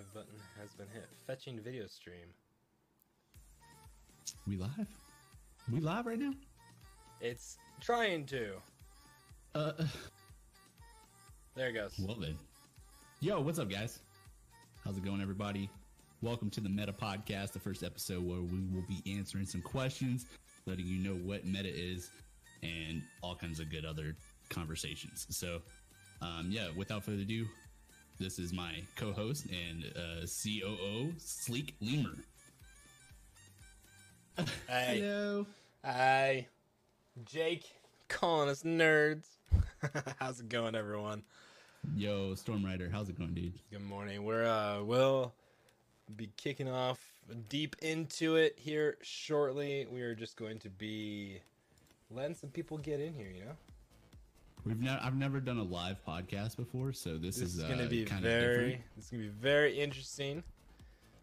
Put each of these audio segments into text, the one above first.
live button has been hit. Fetching video stream. We live? We live right now? It's trying to. Uh, There it goes. well then. Yo, what's up, guys? How's it going, everybody? Welcome to the Meta Podcast, the first episode where we will be answering some questions, letting you know what Meta is, and all kinds of good other conversations. So, um, yeah, without further ado, this is my co-host and uh, COO, Sleek Lemur. Hey, Hello. hi, Jake, calling us nerds. How's it going, everyone? Yo, Storm Rider, how's it going, dude? Good morning. We're uh, we'll be kicking off deep into it here shortly. We are just going to be letting some people get in here. You know, We've never, I've never done a live podcast before, so this, this is, is going to uh, be very, of different. this is going to be very interesting.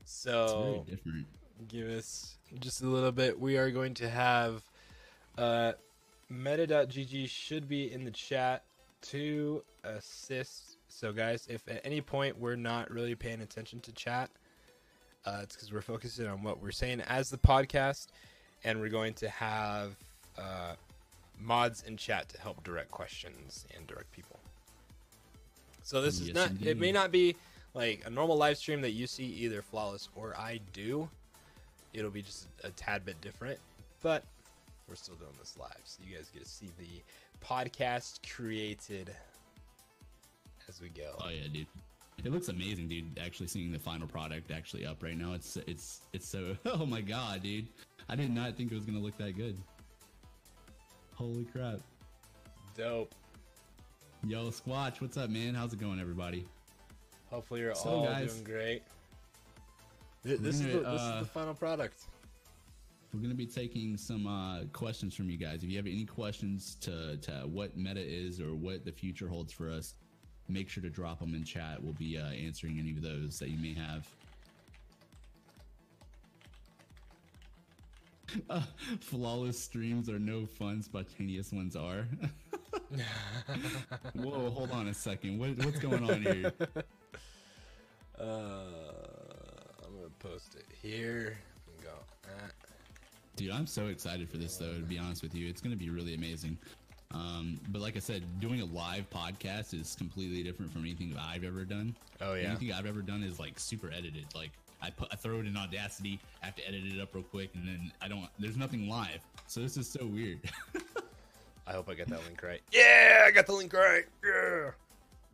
It's So give us just a little bit. We are going to have uh, meta.gg should be in the chat to assist. So, guys, if at any point we're not really paying attention to chat, uh, it's because we're focusing on what we're saying as the podcast, and we're going to have uh, mods in chat to help direct questions and direct people. So this is Yes, not. It may not be like a normal live stream that you see either flawless or I do. It'll be just a tad bit different, but we're still doing this live, so you guys get to see the podcast created as we go. Oh yeah, dude. It looks amazing, dude. Actually seeing the final product actually up right now. It's it's it's so oh my god, dude. I did not think it was gonna look that good. Holy crap. Dope. Yo, Squatch, what's up, man? How's it going, everybody? Hopefully you're So, all guys, doing great. Th- This, is we're the, gonna, this is uh, the final product. We're gonna be taking some uh, questions from you guys. If you have any questions to, to what meta is or what the future holds for us, make sure to drop them in chat. We'll be uh, answering any of those that you may have. Uh, flawless streams are no fun. Spontaneous ones are. Whoa, hold on a second. What, what's going on here? Uh, I'm gonna post it here. Go. ah. Dude, I'm so excited for this though, to be honest with you. It's going to be really amazing. Um, but like I said, doing a live podcast is completely different from anything that I've ever done. Oh, yeah. Anything I've ever done is like super edited. Like I put, I throw it in Audacity, I have to edit it up real quick, and then I don't. There's nothing live, so this is so weird. I hope I got that link right. Yeah, I got the link right. Yeah.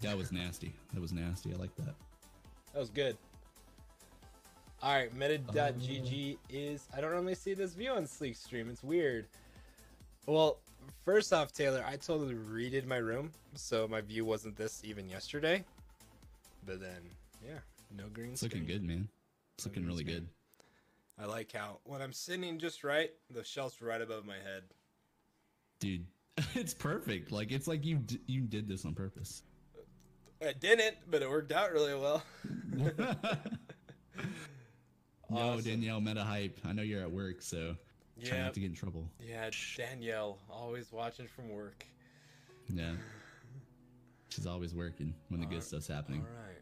that was nasty. That was nasty. I like that. That was good. All right, meta.gg oh. is. I don't normally see this view on Sleek Stream. It's weird. Well, first off, Taylor, I totally redid my room, so my view wasn't this even yesterday. But then, yeah, no green It's looking good, man. It's looking really good. I like how when I'm sitting just right, the shelf's right above my head. dude. It's perfect. Like it's like you d- you did this on purpose. I didn't, but it worked out really well. No, Danielle, meta hype. I know you're at work, so try not to get in trouble. yeah, Danielle, always watching from work. Yeah. She's always working when the good Alright, stuff's happening. right, well,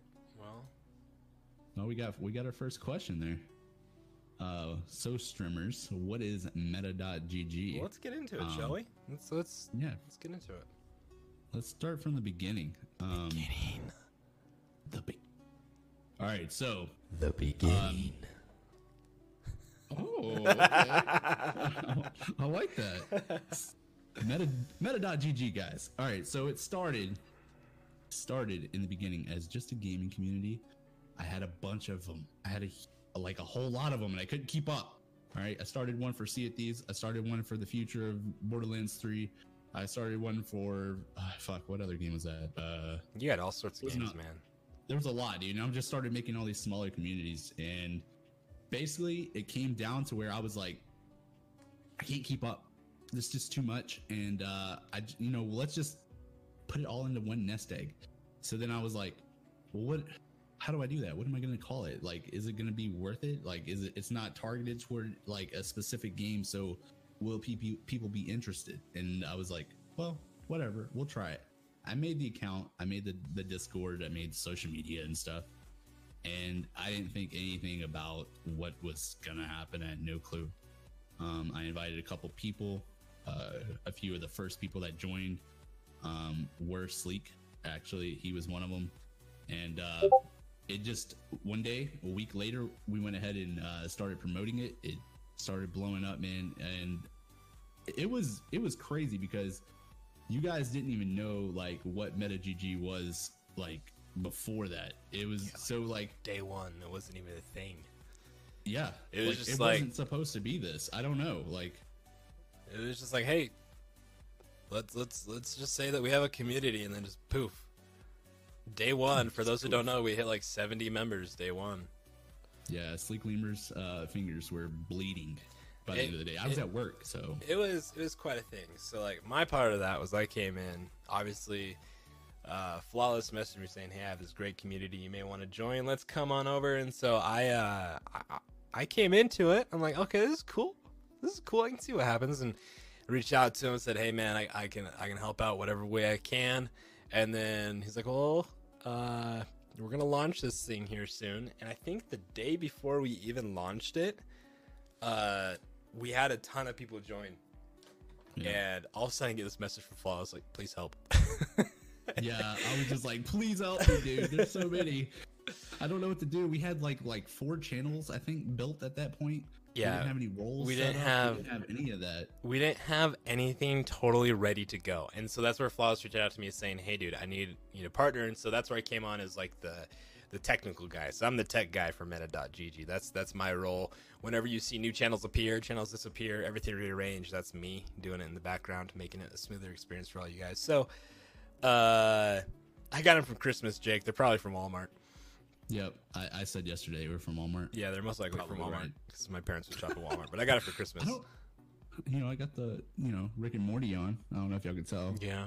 Oh, we got we got our first question there. Uh, so streamers, what is meta.gg? let's get into it, Um, shall we? Let's let's Yeah, let's get into it. let's start from the beginning. Um, the be- All right, so The beginning. oh, okay. I like that. Meta meta.gg guys. All right, so it started started in the beginning as just a gaming community. I had a bunch of them. I had a like a whole lot of them, and I couldn't keep up. All right, I started one for Sea of Thieves. I started one for the future of Borderlands 3. I started one for uh, fuck. What other game was that? Uh, you had all sorts of games, not- man. there was a lot, dude. And I just started making all these smaller communities, and basically, it came down to where I was like, I can't keep up. This is just too much, and uh, I, you know, let's just put it all into one nest egg. So then I was like, well, what? How do I do that? What am I going to call it? Like, is it going to be worth it? Like, is it? It's not targeted toward like a specific game, so will people people be interested? And I was like, well, whatever, we'll try it. I made the account, I made the the Discord, I made social media and stuff, and I didn't think anything about what was gonna happen. I had no clue. Um, I invited a couple people. Uh, a few of the first people that joined um, were Sleek. Actually, he was one of them, and uh, it just one day, a week later, we went ahead and uh, started promoting it. It started blowing up, man, and it was it was crazy because you guys didn't even know like what MetaGG was like before that. It was Yeah. so like Day one, it wasn't even a thing. yeah, It was like, just it like- wasn't supposed to be this. I don't know, like It was just like, hey, let's let's let's just say that we have a community, and then just poof. Day one, for those who don't know, we hit like 70 members day one. yeah, Sleek Lemur's uh, fingers were bleeding by the It- end of the day. I was it- at work, so It was it was quite a thing. So like my part of that was I came in, obviously, uh, flawless messaged me saying, "Hey, I have this great community. You may want to join. Let's come on over." And so I uh, I, I came into it. I'm like, okay, this is cool. This is cool. I can see what happens. And I reached out to him and said, "Hey, man, I, I can I can help out whatever way I can." And then he's like, "Well, uh, we're gonna launch this thing here soon." And I think the day before we even launched it, uh, we had a ton of people join. yeah. And all of a sudden, I get this message from Flaw. I was like, please help. yeah, I was just like, please help me, dude. There's so many. I don't know what to do. We had like like four channels, I think, built at that point. We Yeah. didn't have any roles. We didn't have- we didn't have any of that. we didn't have anything totally ready to go. And so that's where Flawless reached out to me saying, hey, dude, I need you know partner. And so that's where I came on as like the the technical guy. So I'm the tech guy for meta.gg. That's that's my role. Whenever you see new channels appear, channels disappear, everything rearranged, that's me doing it in the background, making it a smoother experience for all you guys. So uh I got them from Christmas, Jake. They're probably from Walmart. Yep, I, I said yesterday we're from Walmart. Yeah, they're most likely from Probably Walmart right. because my parents would shop at Walmart. But I got it for Christmas. You know, I got the you know Rick and Morty on. I don't know if y'all could tell. Yeah.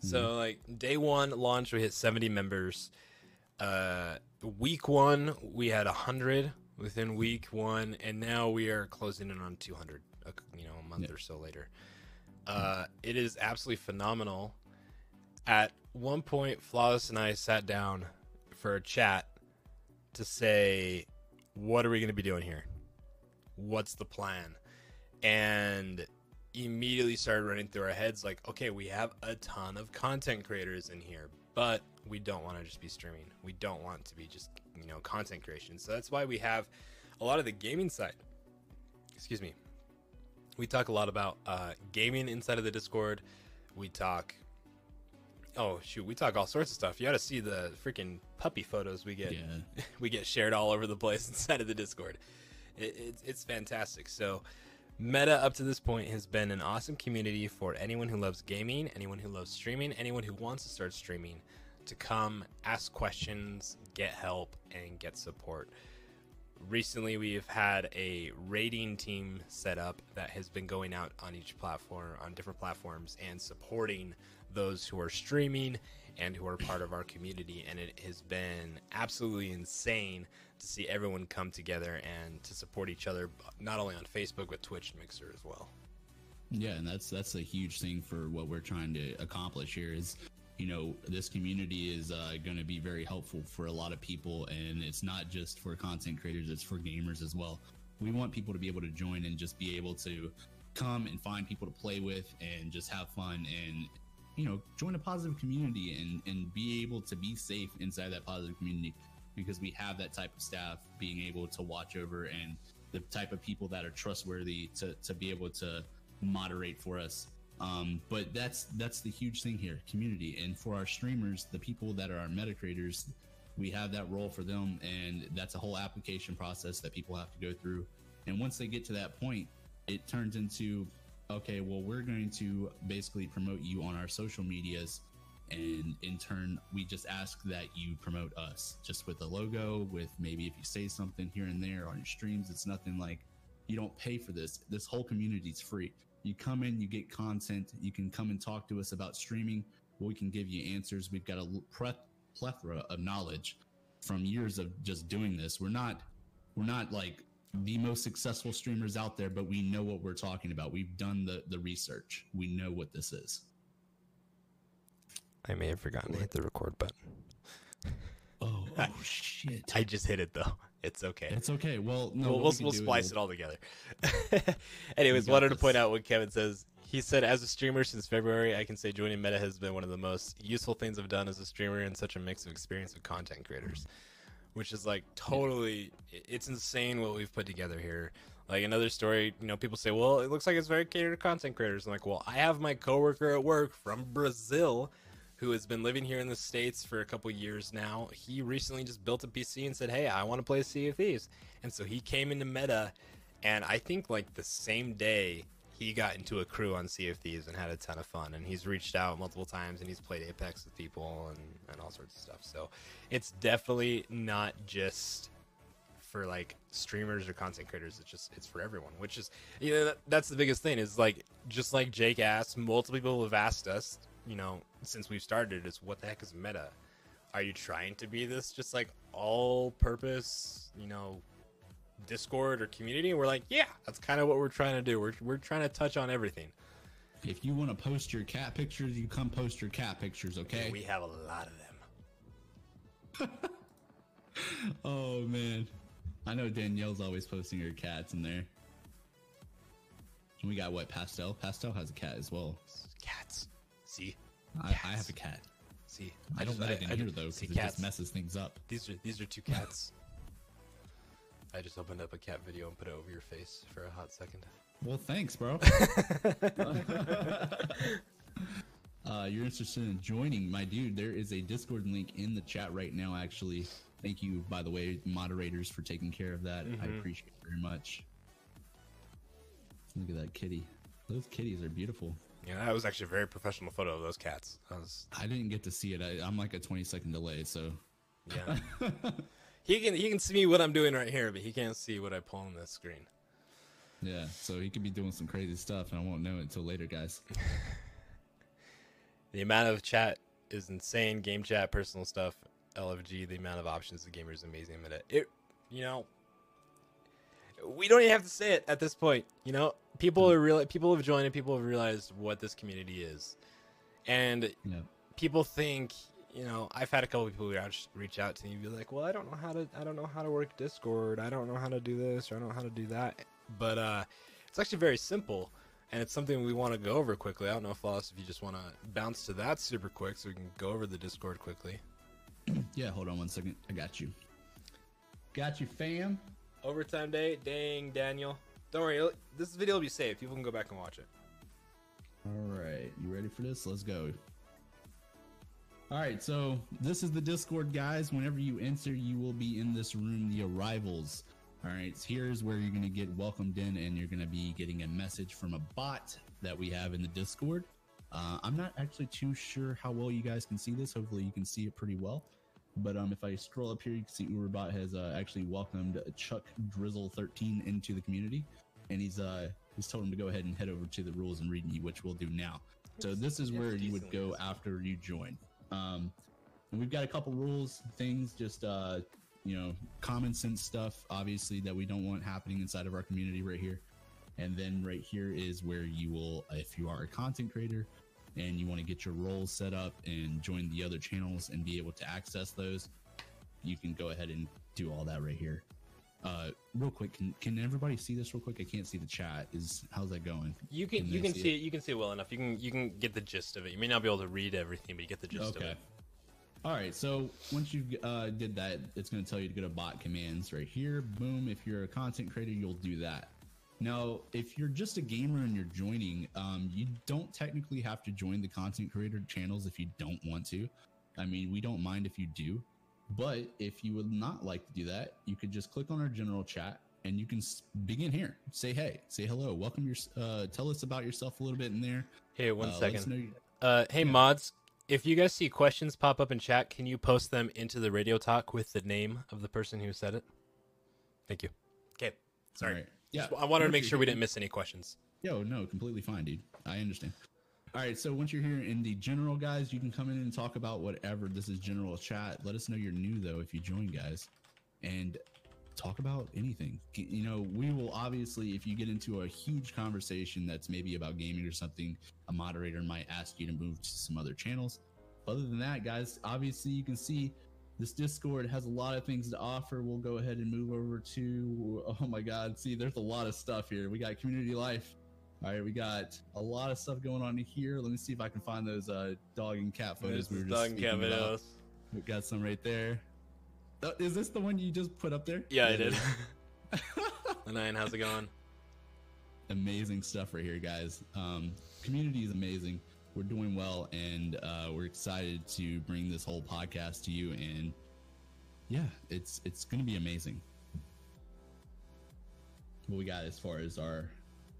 So like day one launch, we hit 70 members. Uh, week one, we had 100 within week one, and now we are closing in on 200. You know, a month Yeah. or so later. Uh, it is absolutely phenomenal. At one point, Flawless and I sat down for a chat to say, "What are we going to be doing here? What's the plan?" And immediately started running through our heads like, okay, we have a ton of content creators in here, but we don't want to just be streaming. We don't want to be just, you know, content creation. So that's why we have a lot of the gaming side. Excuse me. We talk a lot about uh, gaming inside of the Discord. We talk. Oh shoot, we talk all sorts of stuff. You got to see the freaking puppy photos we get Yeah, we get shared all over the place inside of the Discord. It, it's it's fantastic. So, Meta up to this point has been an awesome community for anyone who loves gaming, anyone who loves streaming, anyone who wants to start streaming to come ask questions, get help, and get support. Recently, we've had a rating team set up that has been going out on each platform, on different platforms, and supporting those who are streaming and who are part of our community. And it has been absolutely insane to see everyone come together and to support each other, not only on Facebook, but Twitch and Mixer as well. yeah, and that's that's a huge thing for what we're trying to accomplish here. Is you know this community is uh, going to be very helpful for a lot of people, and it's not just for content creators; it's for gamers as well. We want people to be able to join and just be able to come and find people to play with and just have fun and you know join a positive community and and be able to be safe inside that positive community because we have that type of staff being able to watch over and the type of people that are trustworthy to to be able to moderate for us. Um, but that's that's the huge thing here community. And for our streamers the people that are our meta creators we have that role for them and that's a whole application process that people have to go through. And once they get to that point it turns into okay well we're going to basically promote you on our social medias and in turn we just ask that you promote us just with a logo with maybe if you say something here and there on your streams it's nothing like you don't pay for this. This whole community is free. You come in you get content you can come and talk to us about streaming. We can give you answers. We've got a plethora of knowledge from years of just doing this. We're not we're not like the most successful streamers out there but we know what we're talking about we've done the the research we know what this is I may have forgotten to hit the record button. oh Oh shit! I just hit it though. It's okay. It's okay. Well, no, we'll we'll, we is splice it all together. Anyways, wanted to point out what Kevin says. He said, as a streamer since February, I can say joining Meta has been one of the most useful things I've done as a streamer and such a mix of experience with content creators. Which is like totally, it's insane what we've put together here. Like another story, you know, people say, well, it looks like it's very catered to content creators. I'm like, well, I have my coworker at work from Brazil who has been living here in the States for a couple years now. He recently just built a PC and said, hey, I want to play Sea of Thieves. And so he came into Meta, and I think like the same day he got into a crew on Sea of Thieves and had a ton of fun. And he's reached out multiple times and he's played Apex with people and, and all sorts of stuff. So it's definitely not just for like streamers or content creators. It's just it's for everyone, which is you know that, that's the biggest thing. Is like just like Jake asked, multiple people have asked us, you know, since we've started, is what the heck is meta? Are you trying to be this just like all purpose, you know, Discord or community? And we're like, yeah, that's kind of what we're trying to do. We're we're trying to touch on everything. If you want to post your cat pictures, you come post your cat pictures, okay? We have a lot of them. oh man, I know Danielle's always posting her cats in there. And we got what pastel? Pastel has a cat as well. Cats. See, I, I have a cat. see. I don't just- let it in I- here though because it cats. just messes things up. These are these are two cats. I just opened up a cat video and put it over your face for a hot second. Well, thanks, bro. uh, you're interested in joining, my dude? There is a Discord link in the chat right now. Actually, thank you, by the way, moderators, for taking care of that. I Mhm. appreciate it very much. Look at that kitty. Those kitties are beautiful. Yeah, that was actually a very professional photo of those cats. That was I didn't get to see it. I, I'm like a 20 second delay, so yeah. he can he can see what I'm doing right here, but he can't see what I pull on the screen. yeah. So he could be doing some crazy stuff, and I won't know it until later, guys. The amount of chat is insane. Game chat, personal stuff, LFG. The amount of options the gamer is amazing. But it, it, you know, we don't even have to say it at this point. You know, people are real. People have joined and people have realized what this community is, and Yeah. people think. You know, I've had a couple people reach reach out to me and be like, "Well, I don't know how to, I don't know how to work Discord. I don't know how to do this, or I don't know how to do that." But uh, it's actually very simple and it's something we want to go over quickly. I don't know, Floss, if you just want to bounce to that super quick so we can go over the Discord quickly. Yeah. Hold on one second. I got you. Got you, fam. Overtime day, dang, Daniel. Don't worry, this video will be saved. People can go back and watch it. All right, you ready for this? Let's go. All right, so this is the Discord, guys. Whenever you enter, you will be in this room, the arrivals. All right, so here's where you're going to get welcomed in, and you're going to be getting a message from a bot that we have in the Discord. Uh, I'm not actually too sure how well you guys can see this. Hopefully, you can see it pretty well. But um, if I scroll up here, you can see Uberbot has uh, actually welcomed Chuck Drizzle 13 into the community, and he's uh, he's told him to go ahead and head over to the rules and read you, which we'll do now. So this is where you would go after you join. Um, and we've got a couple rules, things, just uh, you know, common sense stuff, obviously that we don't want happening inside of our community right here. And then right here is where you will, if you are a content creator and you want to get your roles set up and join the other channels and be able to access those, you can go ahead and do all that right here. Uh, real quick, can, can everybody see this real quick? I can't see the chat. Is how's that going? You can Can you can see see it? You can see it well enough. You can you can get the gist of it. You may not be able to read everything, but you get the gist of Okay. it. All right. So once you uh, did that, it's going to tell you to go to bot commands right here. Boom. If you're a content creator, you'll do that. Now, if you're just a gamer and you're joining, um, you don't technically have to join the content creator channels if you don't want to. I mean, we don't mind if you do. But if you would not like to do that, you could just click on our general chat and you can begin here. Say hey, say hello, welcome your, uh, tell us about yourself a little bit in there. Hey, one Uh, second. us you- Uh, hey Yeah. mods, if you guys see questions pop up in chat, can you post them into the radio talk with the name of the person who said it? Thank you. Okay, sorry. All right. Yeah. Just- I wanted to make sure we didn't miss any questions. Yo, no, completely fine, dude. I understand. All right, so once you're here in the general, guys, you can come in and talk about whatever. This is general chat. Let us know you're new though if you join, guys, and talk about anything. You know, we will obviously, if you get into a huge conversation that's maybe about gaming or something, a moderator might ask you to move to some other channels. Other than that, guys, obviously you can see this Discord has a lot of things to offer. We'll go ahead and move over to. Oh my God! See, there's a lot of stuff here. We got community life. All right, we got a lot of stuff going on here. Let me see if I can find those uh, dog and cat photos we were just dog and cat speaking videos. We got some right there. Uh, is this the one you just put up there? Yeah, I did. is. Nine, how's it going? amazing stuff right here, guys. Um, community is amazing. We're doing well, and uh, we're excited to bring this whole podcast to you. And yeah, it's it's going to be amazing. What we got as far as our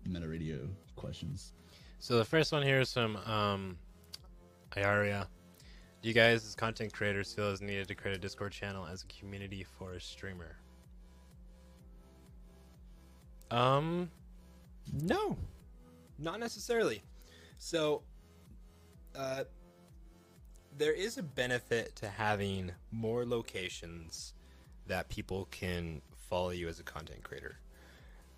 meta radio questions? So the first one here is from um, Iaria. Do you guys, as content creators, feel it's needed to create a Discord channel as a community for a streamer? Um, no, not necessarily. So, uh, there is a benefit to having more locations that people can follow you as a content creator.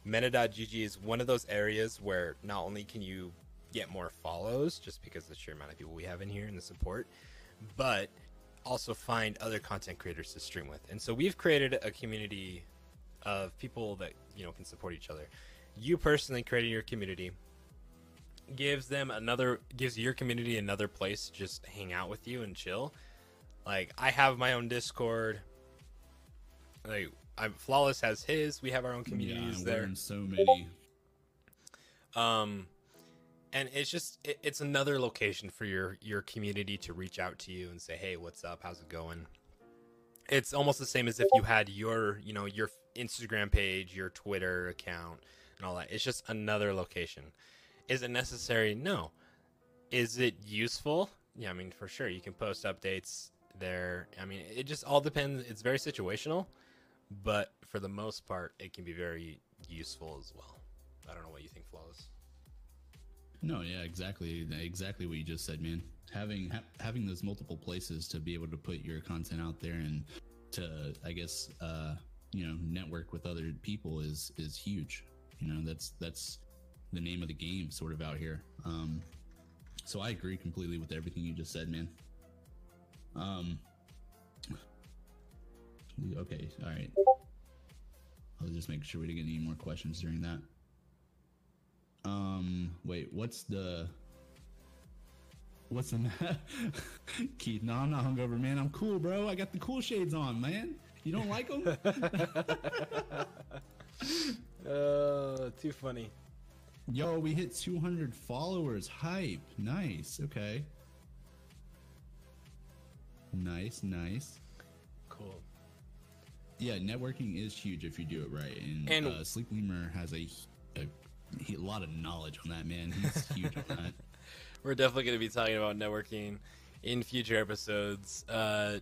Meta.gg is one of those areas where not only can you get more follows just because the sheer amount of people we have in here and the support, but also find other content creators to stream with. And so we've created a community of people that, you know, can support each other. You personally creating your community gives them another gives your community another place to just hang out with you and chill. Like I have my own Discord. Like I'm Flawless has his. We have our own communities yeah, there. So many. Um, and it's just it, it's another location for your your community to reach out to you and say, "Hey, what's up? How's it going?" It's almost the same as if you had your you know your Instagram page, your Twitter account, and all that. It's just another location. Is it necessary? No. Is it useful? Yeah, I mean for sure. You can post updates there. I mean, it just all depends. It's very situational, but for the most part, it can be very useful as well. I don't know what you think, Flawless. No, yeah, exactly, exactly what you just said, man. Having ha- having those multiple places to be able to put your content out there and to, I guess, uh, you know, network with other people is is huge. You know, that's that's the name of the game, sort of out here. Um, so I agree completely with everything you just said, man. Um, okay, all right. I'll just make sure we didn't get any more questions during that. Um, wait, what's the what's the Keith? No, I'm not hungover, man. I'm cool, bro. I got the cool shades on, man. You don't like them? Uh, too funny. Yo, we hit 200 followers. Hype. Nice. Okay. Nice, nice. Cool. Yeah, networking is huge if you do it right. And, And- uh, Sleek Lemur has a, a, a lot of knowledge on that, man. He's huge on that. We're definitely going to be talking about networking in future episodes. Uh,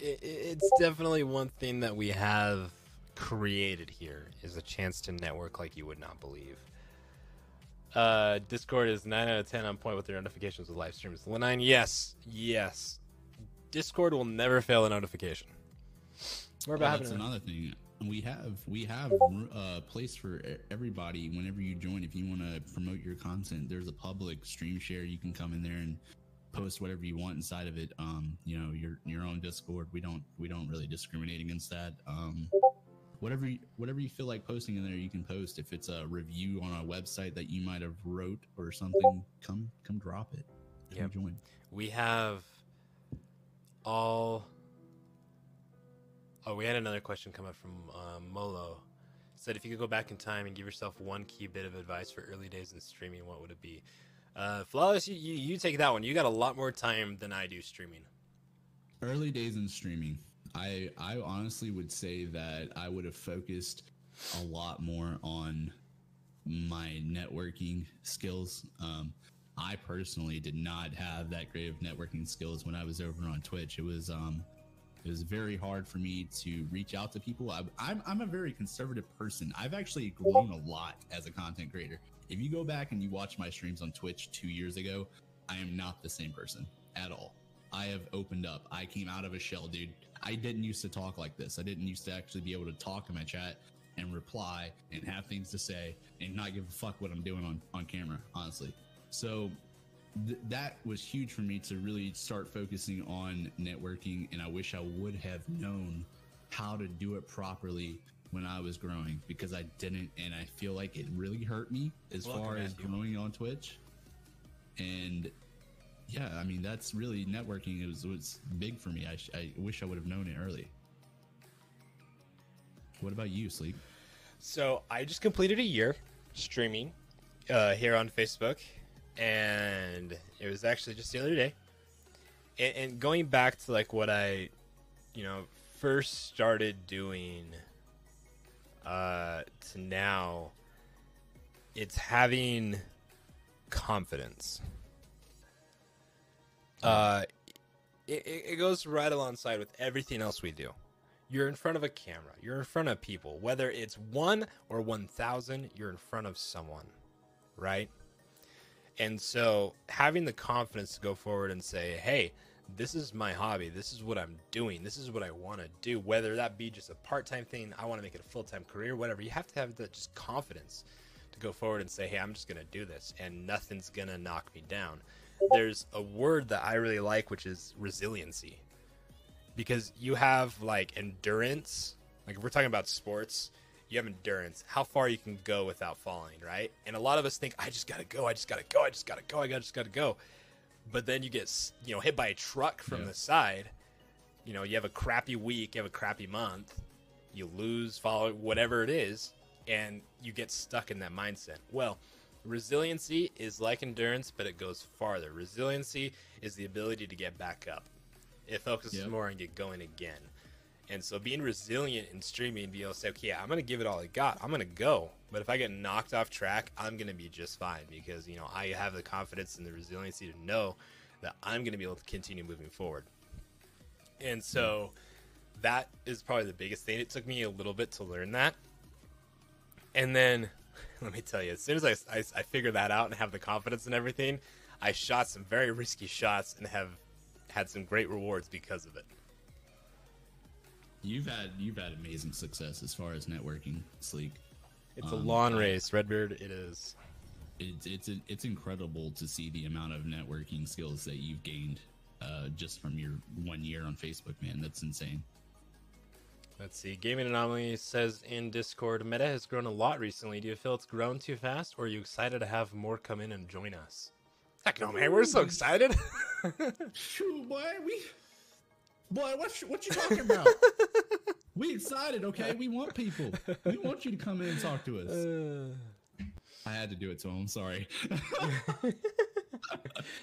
it, it's definitely one thing that we have created here is a chance to network like you would not believe. Uh, Discord is 9 out of 10 on point with their notifications with live streams. Lenine, yes, yes. Discord will never fail a notification. We're Oh, that's another thing. We have we have a place for everybody. Whenever you join, if you want to promote your content, there's a public stream share. You can come in there and post whatever you want inside of it. Um, you know, your your own Discord. We don't we don't really discriminate against that. Um, whatever you, whatever you feel like posting in there, you can post. If it's a review on a website that you might have wrote or something, come come drop it. Come Yep. join. we have all oh we had another question come up from uh, molo. Said if you could go back in time and give yourself one key bit of advice for early days in streaming what would it be? Uh, flawless you, you, you take that one. You got a lot more time than i do streaming. Early days in streaming i i honestly would say that i would have focused a lot more on my networking skills. Um i personally did not have that great of networking skills when i was over on twitch. It was um it was very hard for me to reach out to people I, I'm, I'm a very conservative person i've actually grown a lot as a content creator if you go back and you watch my streams on twitch two years ago i am not the same person at all I have opened up. I came out of a shell, dude. I didn't used to talk like this. I didn't used to actually be able to talk in my chat and reply and have things to say and not give a fuck what I'm doing on, on camera, honestly. So th- that was huge for me to really start focusing on networking. And I wish I would have known how to do it properly when I was growing because I didn't. And I feel like it really hurt me as Welcome, far as growing on Twitch. And yeah, I mean, that's really networking. It was, was big for me. I, sh- I wish I would have known it early. What about you, Sleek? So I just completed a year streaming uh, here on Facebook, and it was actually just the other day. And, and going back to like what I, you know, first started doing, uh, to now, it's having confidence. Uh, it, it it goes right alongside with everything else we do. You're in front of a camera. You're in front of people. Whether it's one or 1,000, you're in front of someone, right? And so having the confidence to go forward and say, hey, this is my hobby. This is what I'm doing. This is what I want to do. Whether that be just a part time thing, I want to make it a full time career, whatever. You have to have that just confidence to go forward and say, hey, I'm just going to do this and nothing's going to knock me down. There's a word that I really like, which is resiliency because you have like endurance. Like if we're talking about sports, you have endurance. How far you can go without falling, right? And a lot of us think, I just gotta go, I just gotta go, I just gotta go, I gotta just gotta go. But then you get you know hit by a truck from Yeah. the side. You know, you have a crappy week, you have a crappy month, you lose, follow whatever it is, and you get stuck in that mindset. Well, resiliency is like endurance, but it goes farther. Resiliency is the ability to get back up it focuses Yep. more on get going again. And so being resilient in streaming, be able to say, okay, I'm going to give it all I got. I'm going to go. But if I get knocked off track, I'm going to be just fine because, you know, I have the confidence and the resiliency to know that I'm going to be able to continue moving forward. And so that is probably the biggest thing. It took me a little bit to learn that. And then, let me tell you, as soon as I, I, I figured that out and have the confidence and everything, I shot some very risky shots and have had some great rewards because of it. You've had you've had amazing success as far as networking, Sleek. It's a Um, lawn race, Redbeard. It is. It's it's it's incredible to see the amount of networking skills that you've gained uh, just from your one year on Facebook, man. That's insane. Let's see. Gaming Anomaly says in Discord, Meta has grown a lot recently. Do you feel it's grown too fast, or are you excited to have more come in and join us? Heck no, man. We're so excited. Shoot, boy, we boy, what you- what you talking about? we excited, okay? We want people. We want you to come in and talk to us. Uh. I had to do it to him. Sorry. it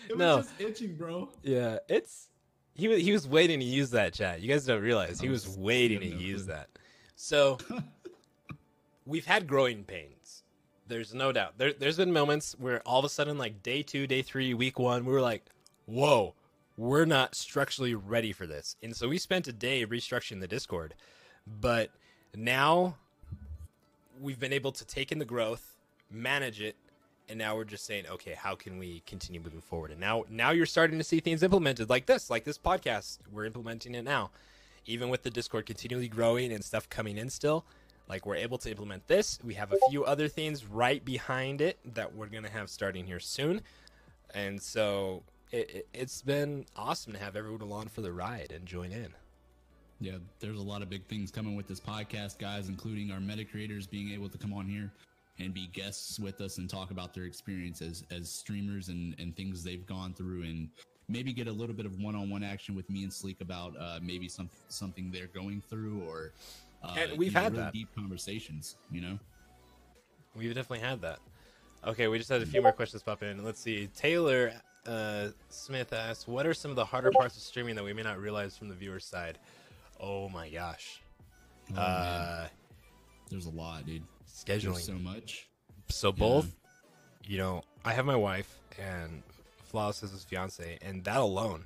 was No. just itching, bro. yeah, it's he was he was waiting to use that chat. You guys don't realize he was was- waiting to use that. So we've had growing pains. There's no doubt. There, there's been moments where all of a sudden, like day two, day three, week one, we were like, "Whoa, we're not structurally ready for this." And so we spent a day restructuring the Discord. But now we've been able to take in the growth, manage it, and now we're just saying, okay, how can we continue moving forward? And now, now you're starting to see things implemented like this, like this podcast. We're implementing it now, even with the Discord continually growing and stuff coming in still. Like we're able to implement this. We have a few other things right behind it that we're gonna have starting here soon, and so it, it's been awesome to have everyone along for the ride and join in. Yeah, there's a lot of big things coming with this podcast, guys, including our meta creators being able to come on here and be guests with us and talk about their experience as, as streamers and, and things they've gone through and maybe get a little bit of one-on-one action with me and Sleek about uh, maybe some something they're going through or uh, And we've you know, had really deep conversations, you know? We've definitely had that. Okay, we just had a few more questions pop in. Let's see. Taylor uh, Smith asks, "What are some of the harder parts of streaming that we may not realize from the viewer side?" Oh my gosh, Oh, uh, There's a lot, dude. scheduling. There's so much. So both, you know, I have my wife and Flawless is his fiance, and that alone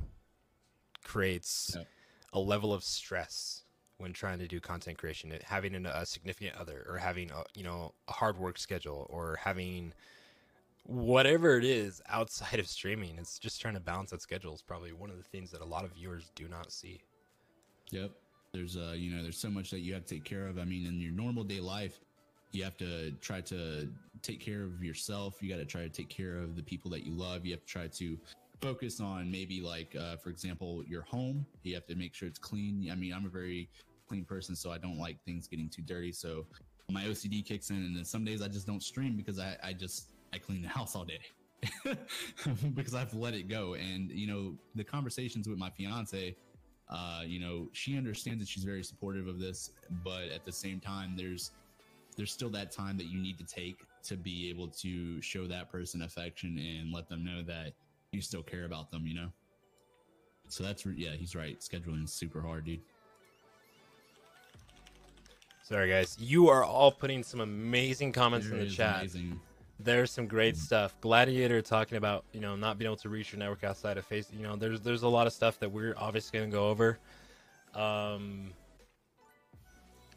creates Yep. a level of stress when trying to do content creation. It, having an, a significant other, or having a you know a hard work schedule, or having whatever it is outside of streaming. It's just trying to balance that schedule is probably one of the things that a lot of viewers do not see. Yep. There's uh you know there's so much that you have to take care of. I mean, in your normal day life, you have to try to take care of yourself. You got to try to take care of the people that you love. You have to try to focus on maybe like, uh, for example, your home. You have to make sure it's clean. I mean, I'm a very clean person, so I don't like things getting too dirty. So my OCD kicks in, and then some days I just don't stream because I, I just I clean the house all day because I've let it go. And you know, the conversations with my fiance, uh, you know, she understands that she's very supportive of this, but at the same time, there's there's still that time that you need to take to be able to show that person affection and let them know that you still care about them. You know. So that's yeah, he's right. Scheduling is super hard, dude. Sorry, guys. You are all putting some amazing comments It in the chat. amazing. There's some great stuff. Gladiator talking about you know not being able to reach your network outside of face. You know, there's there's a lot of stuff that we're obviously gonna go over. Um,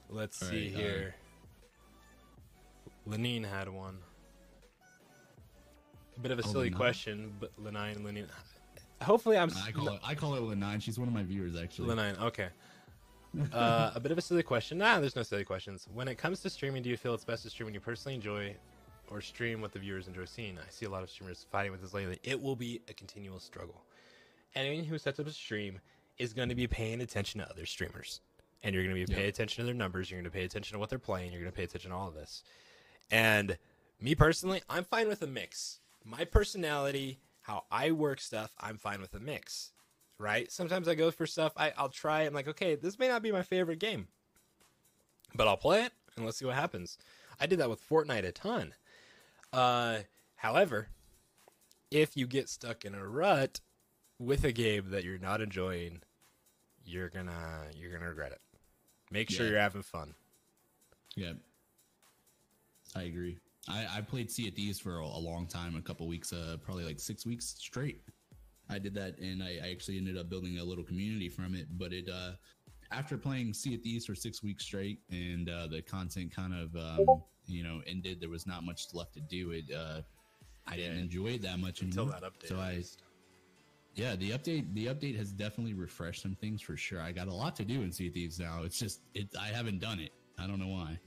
let's All see right, here. Lenine had one. A bit of a Oh, silly Lenine? question, but Lenine, Lenine. Hopefully, I'm. I call it I call it Lenine. She's one of my viewers actually. Lenine. Okay. uh, a bit of a silly question. Nah, there's no silly questions. When it comes to streaming, do you feel it's best to stream when you personally enjoy or stream what the viewers enjoy seeing? I see a lot of streamers fighting with this lately. It will be a continual struggle. Anyone who sets up a stream is going to be paying attention to other streamers. And you're going to be Yeah. paying attention to their numbers. You're going to pay attention to what they're playing. You're going to pay attention to all of this. And me personally, I'm fine with a mix. My personality, how I work stuff, I'm fine with a mix right? Sometimes I go for stuff I, I'll try. I'm like, okay, this may not be my favorite game, but I'll play it and let's see what happens. I did that with Fortnite a ton. Uh, however, if you get stuck in a rut with a game that you're not enjoying, you're gonna you're gonna regret it. Make sure Yeah. you're having fun. Yeah, I agree. I, I played Sea of Thieves for a, a long time, a couple weeks, uh, probably like six weeks straight. I did that, and I, I actually ended up building a little community from it. But it, uh, after playing Sea of Thieves for six weeks straight, and uh, the content kind of, um, you know, ended, there was not much left to do. It, uh, I didn't enjoy it that much Until anymore. that update. So I, yeah, the update the update has definitely refreshed some things for sure. I got a lot to do in Sea Thieves now. It's just it I haven't done it. I don't know why.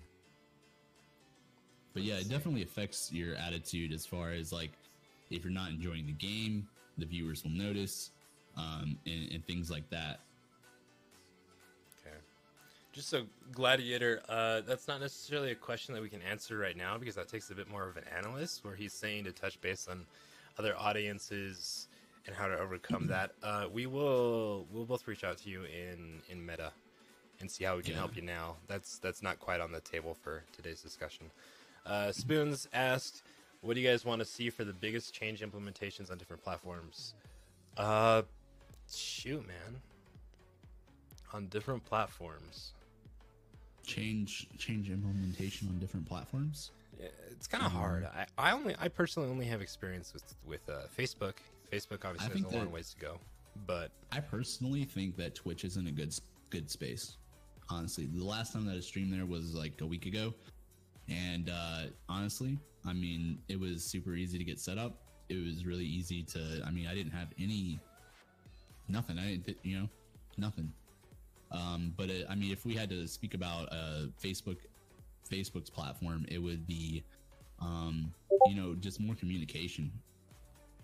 But yeah, it definitely affects your attitude as far as like if you're not enjoying the game, the viewers will notice, um, and, and things like that. Just so Gladiator, uh, that's not necessarily a question that we can answer right now because that takes a bit more of an analyst, where he's saying to touch base on other audiences and how to overcome that. Uh, we will we'll both reach out to you in in Meta and see how we can Yeah. help you now. That's that's not quite on the table for today's discussion. Uh, Spoons asked, "What do you guys want to see for the biggest change implementations on different platforms?" Uh, shoot, man. On different platforms. Change change implementation on different platforms. It's kind of hard. I, I only, I personally only have experience with with uh, Facebook. Facebook obviously has think a long ways to go, but I personally think that Twitch is in a good good space. Honestly, the last time that I streamed there was like a week ago, and uh, honestly, I mean, it was super easy to get set up. It was really easy to. I mean, I didn't have any, nothing. I didn't, you know, nothing. Um, but it, I mean, if we had to speak about uh, Facebook, Facebook's platform, it would be, um, you know, just more communication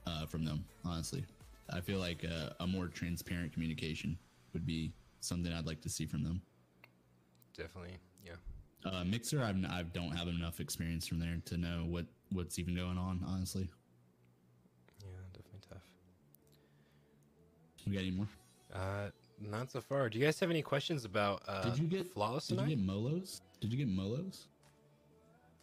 uh, from them. Honestly, I feel like uh, a more transparent communication would be something I'd like to see from them. definitely, yeah. Uh, Mixer, I'm, I don't have enough experience from there to know what what's even going on. Honestly, Yeah, definitely tough. we got any more? Uh, not so far. Do you guys have any questions about uh, did you get flawless Did you get Molos? Did you get Molos?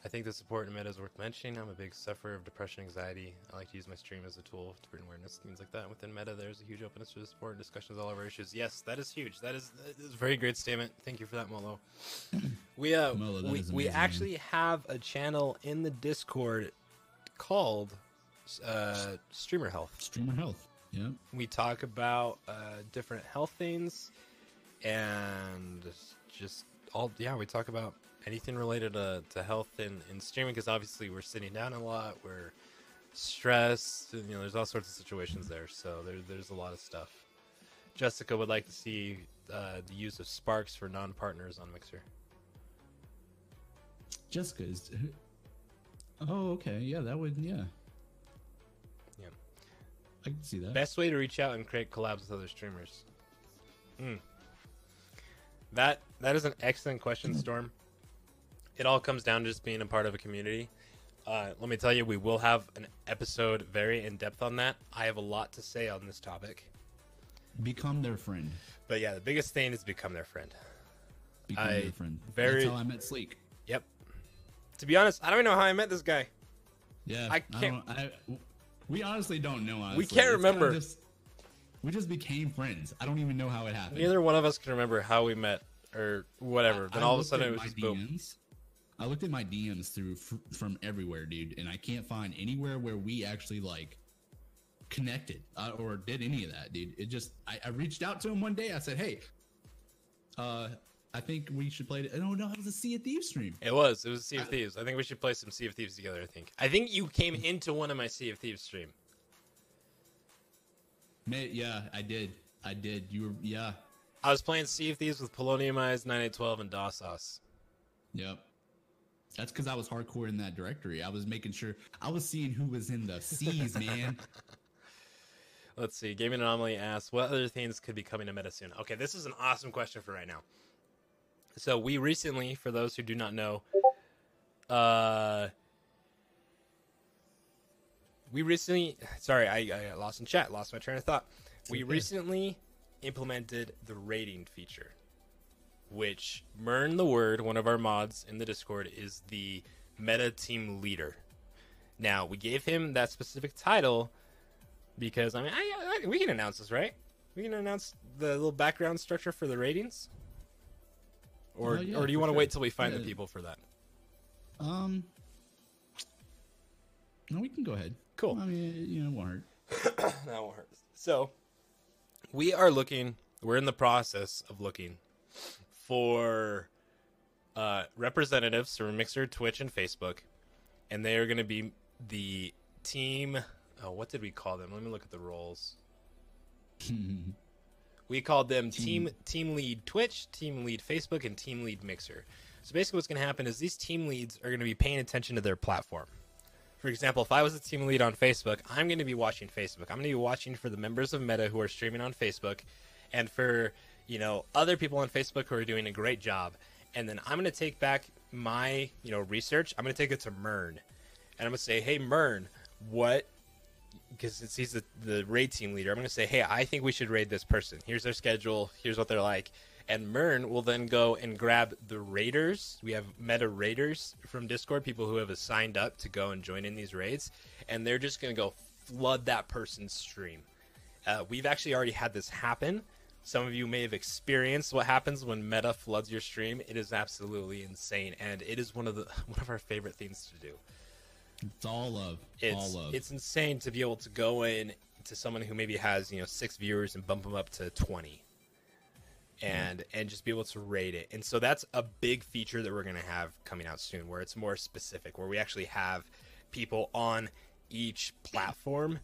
I think the support in meta is worth mentioning. I'm a big sufferer of depression, anxiety. I like to use my stream as a tool to bring awareness, things like that. Within meta, there's a huge openness to support and discussions all over issues. Yes, that is huge. That is, that is a very great statement. Thank you for that, Molo. We uh, Molo, we, we man. actually have a channel in the Discord called uh, Streamer Health Streamer Health. Yeah. we talk about uh, different health things and just all yeah we talk about anything related to, to health in, in streaming because obviously we're sitting down a lot we're stressed and, you know there's all sorts of situations there so there, there's a lot of stuff jessica would like to see uh, the use of sparks for non-partners on mixer Jessica is. Oh, okay. Yeah, that would. Yeah. I can see that. Best way to reach out and create collabs with other streamers. Hmm. That that is an excellent question, Storm. It all comes down to just being a part of a community. Uh, let me tell you, we will have an episode very in depth on that. I have a lot to say on this topic. Become their friend. But yeah, the biggest thing is become their friend. Become I their friend. very- That's how I met Sleek. Yep. To be honest, I don't even know how I met this guy. Yeah. I can't- don't- I, we honestly don't know. Honestly. can't It's kinda remember. Just, we just became friends. I don't even know how it happened. Neither one of us can remember how we met or whatever. then all of a sudden it was just boom. DMs. I looked at my DMs through f- from everywhere, dude, and I can't find anywhere where we actually like connected uh, or did any of that, dude. It just I, I reached out to him one day. I said, "Hey, uh, I think we should play." It. No, no, it was a Sea of Thieves stream. It was. It was Sea of uh, Thieves. I think we should play some Sea of Thieves together. I think. I think you came into one of my Sea of Thieves stream. May, yeah, I did. I did. You were yeah. I was playing Sea of Thieves with Poloniumized, 9812, and DOSOS. Yep. That's because I was hardcore in that directory. I was making sure I was seeing who was in the seas, man. Let's see. Gaming Anomaly asks, what other things could be coming to meta soon? Okay, this is an awesome question for right now. So we recently, for those who do not know, uh, we recently, sorry, I, I lost in chat, lost my train of thought. We recently implemented the rating feature, which Mern the Word, one of our mods in the Discord, is the meta team leader. Now we gave him that specific title because I mean, I, I, we can announce this, right? We can announce the little background structure for the ratings, or Oh, yeah, or do you want to sure. wait till we find the people for that? Um, no, we can go ahead. Cool. I mean, you know, it won't hurt. that won't hurt. So, we are looking. We're in the process of looking for uh, representatives from Mixer, Twitch, and Facebook, and they are going to be the team. Oh, what did we call them? Let me look at the roles. We called them team team lead Twitch, team lead Facebook, and team lead Mixer. So basically, what's going to happen is these team leads are going to be paying attention to their platform. For example, if I was a team lead on Facebook, I'm going to be watching Facebook. I'm going to be watching for the members of Meta who are streaming on Facebook, and for you know other people on Facebook who are doing a great job. And then I'm going to take back my you know research. I'm going to take it to Mern, and I'm going to say, hey Mern, what because since he's the, the raid team leader, I'm going to say, hey, I think we should raid this person. Here's their schedule. Here's what they're like. And Mern will then go and grab the raiders. We have meta raiders from Discord, people who have signed up to go and join in these raids. And they're just going to go flood that person's stream. Uh, we've actually already had this happen. Some of you may have experienced what happens when meta floods your stream. It is absolutely insane, and it is one of the one of our favorite things to do It's all of. it's all love. it's insane to be able to go in to someone who maybe has you know six viewers and bump them up to 20 and and just be able to rate it. And so that's a big feature that we're going to have coming out soon where it's more specific where we actually have people on each platform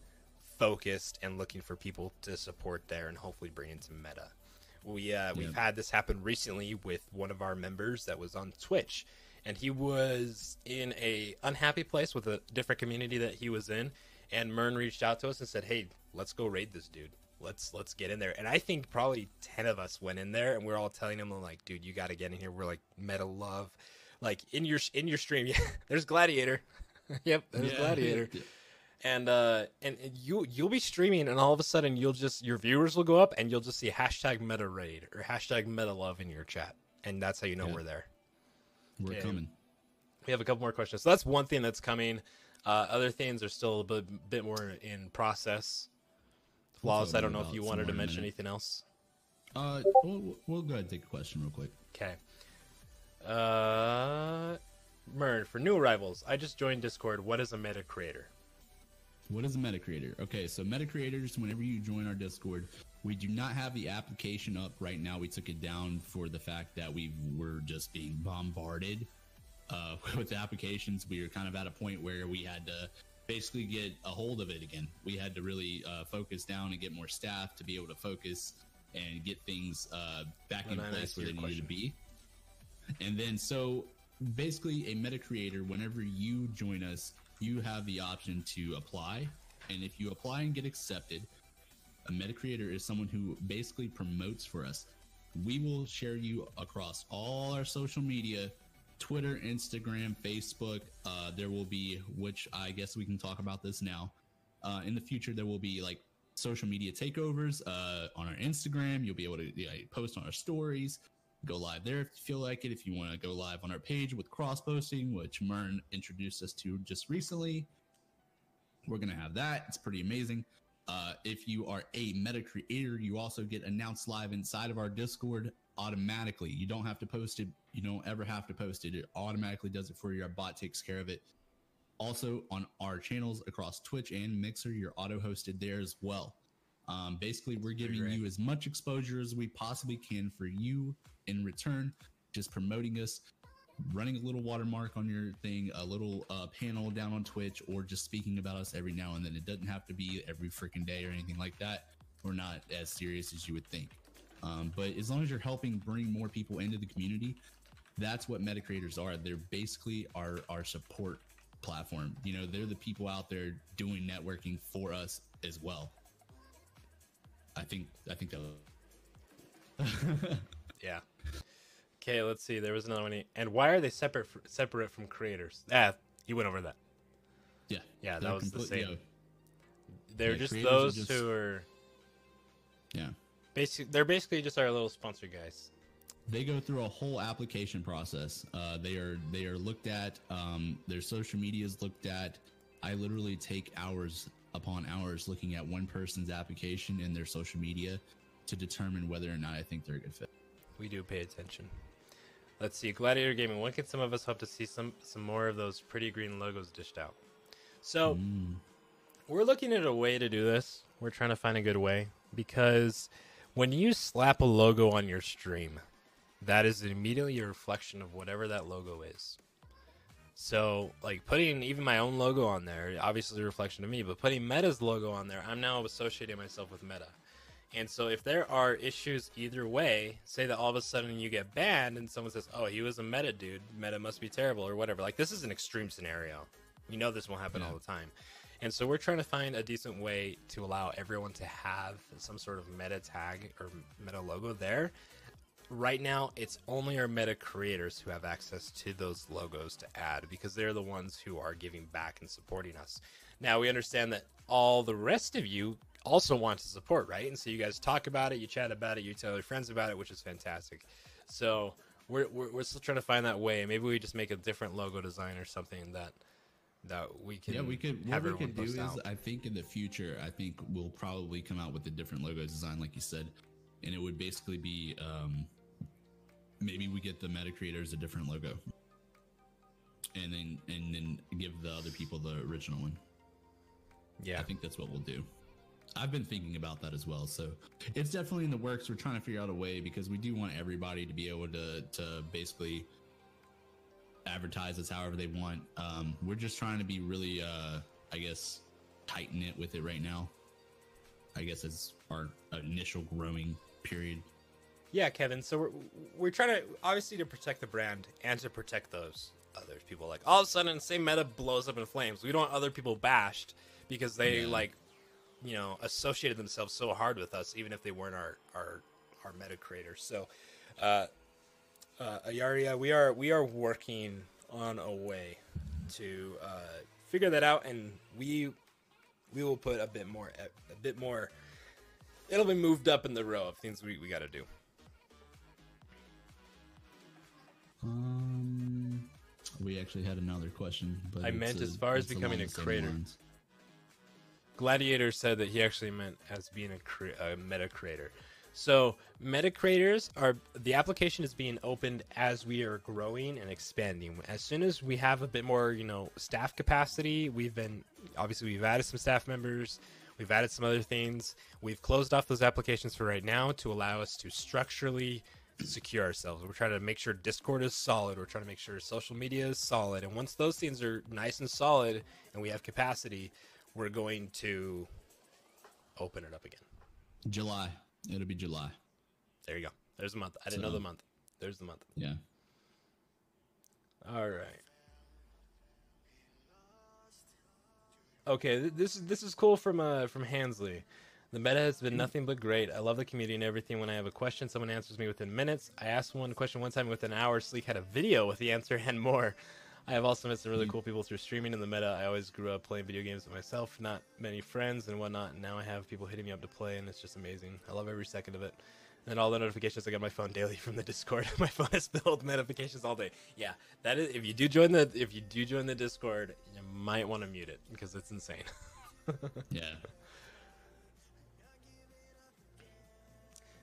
focused and looking for people to support there and hopefully bring into meta. We uh, we've had this happen recently with one of our members that was on Twitch, and he was in a unhappy place with a different community that he was in. And Mern reached out to us and said, "Hey, let's go raid this dude. Let's let's get in there." And I think probably ten of us went in there, and we are all telling him like, "Dude, you got to get in here." We're like, "Meta love." Like in your in your stream, yeah. There's Gladiator. yep, there's Yeah. Gladiator and uh and you you'll be streaming and all of a sudden you'll just your viewers will go up and you'll just see hashtag meta raid or hashtag meta love in your chat and that's how you know Yeah. we're there We're Okay. coming. we have a couple more questions so that's one thing that's coming uh other things are still a bit, bit more in process We'll i don't know if you wanted to mention anything else Uh, we'll, we'll go ahead and take a question real quick. okay uh Mern, for new arrivals, I just joined Discord. What is a meta creator? What is a meta creator? Okay, so meta creators, whenever you join our Discord, we do not have the application up right now. We took it down for the fact that we were just being bombarded uh, with applications. We were kind of at a point where we had to basically get a hold of it again. We had to really uh, focus down and get more staff to be able to focus and get things uh, back in place where they needed to be. And then, so basically a meta creator. Whenever you join us, you have the option to apply, and if you apply and get accepted, a meta creator is someone who basically promotes for us. We will share you across all our social media Twitter, Instagram, Facebook. Uh, there will be, which I guess we can talk about this now. Uh, in the future, there will be like social media takeovers uh, on our Instagram. You'll be able to you know, post on our stories, go live there if you feel like it. If you want to go live on our page with cross posting, which Mern introduced us to just recently, we're going to have that. It's pretty amazing. Uh, if you are a meta creator, you also get announced live inside of our Discord automatically. You don't have to post it. You don't ever have to post it. It automatically does it for you. Our bot takes care of it. Also on our channels across Twitch and Mixer, you're auto hosted there as well. Um, basically, we're giving you as much exposure as we possibly can for you in return, just promoting us, running a little watermark on your thing, a little uh, panel down on Twitch, or just speaking about us every now and then. It doesn't have to be every freaking day or anything like that. We're not as serious as you would think. Um, but as long as you're helping bring more people into the community, that's what meta creators are. They're basically our our support platform. You know, they're the people out there doing networking for us as well. I think I think that. Yeah. Okay, let's see. There was another one. And why are they separate fr- separate from creators? Ah, you went over that. yeah, Yeah, that was the same. yeah, They're Yeah, just creators are those just- who are yeah. basic. They're basically just our little sponsor guys. they go through a whole application process. Uh, they are they are looked at. Um, their social media is looked at. I literally take hours upon hours looking at one person's application and their social media to determine whether or not I think they're a good fit. We do pay attention. Let's see, Gladiator Gaming. When can some of us hope to see some some more of those pretty green logos dished out? So Mm. we're looking at a way to do this. We're trying to find a good way because when you slap a logo on your stream, that is immediately a reflection of whatever that logo is. So, like putting even my own logo on there, obviously a reflection of me, but putting Meta's logo on there, I'm now associating myself with Meta. And so, if there are issues either way, say that all of a sudden you get banned and someone says, "Oh, he was a Meta dude. Meta must be terrible," or whatever. Like this is an extreme scenario. We know this won't happen Yeah. all the time. And so we're trying to find a decent way to allow everyone to have some sort of meta tag or meta logo there. Right now, it's only our meta creators who have access to those logos to add because they're the ones who are giving back and supporting us. Now, we understand that all the rest of you also want to support, right? And so you guys talk about it, you chat about it, you tell your friends about it, which is fantastic. So we're, we're, we're still trying to find that way. Maybe we just make a different logo design or something that that we can Yeah, we could. What we could do is, out. I think in the future, I think we'll probably come out with a different logo design, like you said, and it would basically be um, maybe we get the meta creators a different logo, and then and then give the other people the original one. yeah. I think that's what we'll do. I've been thinking about that as well, so it's definitely in the works. We're trying to figure out a way because we do want everybody to be able to to basically advertise us however they want. Um, we're just trying to be really, uh, I guess, tight knit with it right now. I guess it's our initial growing period. Yeah, Kevin. So we're we're trying to obviously to protect the brand and to protect those others people. Like all of a sudden, say Meta blows up in flames. We don't want other people bashed because they Yeah. like, you know, associated themselves so hard with us, even if they weren't our our our Meta creators. So, uh, uh, Ayaria, we are we are working on a way to uh, figure that out, and we we will put a bit more a bit more. It'll be moved up in the row of things we, we got to do. Um, we actually had another question, but I meant a- as far as becoming a creator. lines. Gladiator said that he actually meant as being a, cre- a meta creator. So meta creators are the application is being opened as we are growing and expanding. As soon as we have a bit more, you know, staff capacity, we've been obviously we've added some staff members, we've added some other things. We've closed off those applications for right now to allow us to structurally secure ourselves. We're trying to make sure Discord is solid. We're trying to make sure social media is solid. And once those things are nice and solid and we have capacity, we're going to open it up again. July. It'll be July. There you go. There's the month. I didn't know the month. There's the month. Yeah. All right. Okay, this is this is cool from uh from Hansley. The meta has been nothing but great. I love the community and everything. When I have a question, someone answers me within minutes. I asked one question one time within an hour. Sleek had a video with the answer and more. I have also met some really mm. cool people through streaming in the meta. I always grew up playing video games with myself, not many friends and whatnot. And now I have people hitting me up to play, and it's just amazing. I love every second of it. And all the notifications I get on my phone daily from the Discord. my phone is filled with notifications all day. Yeah, that is. If you do join the if you do join the Discord, you might want to mute it because it's insane. Yeah.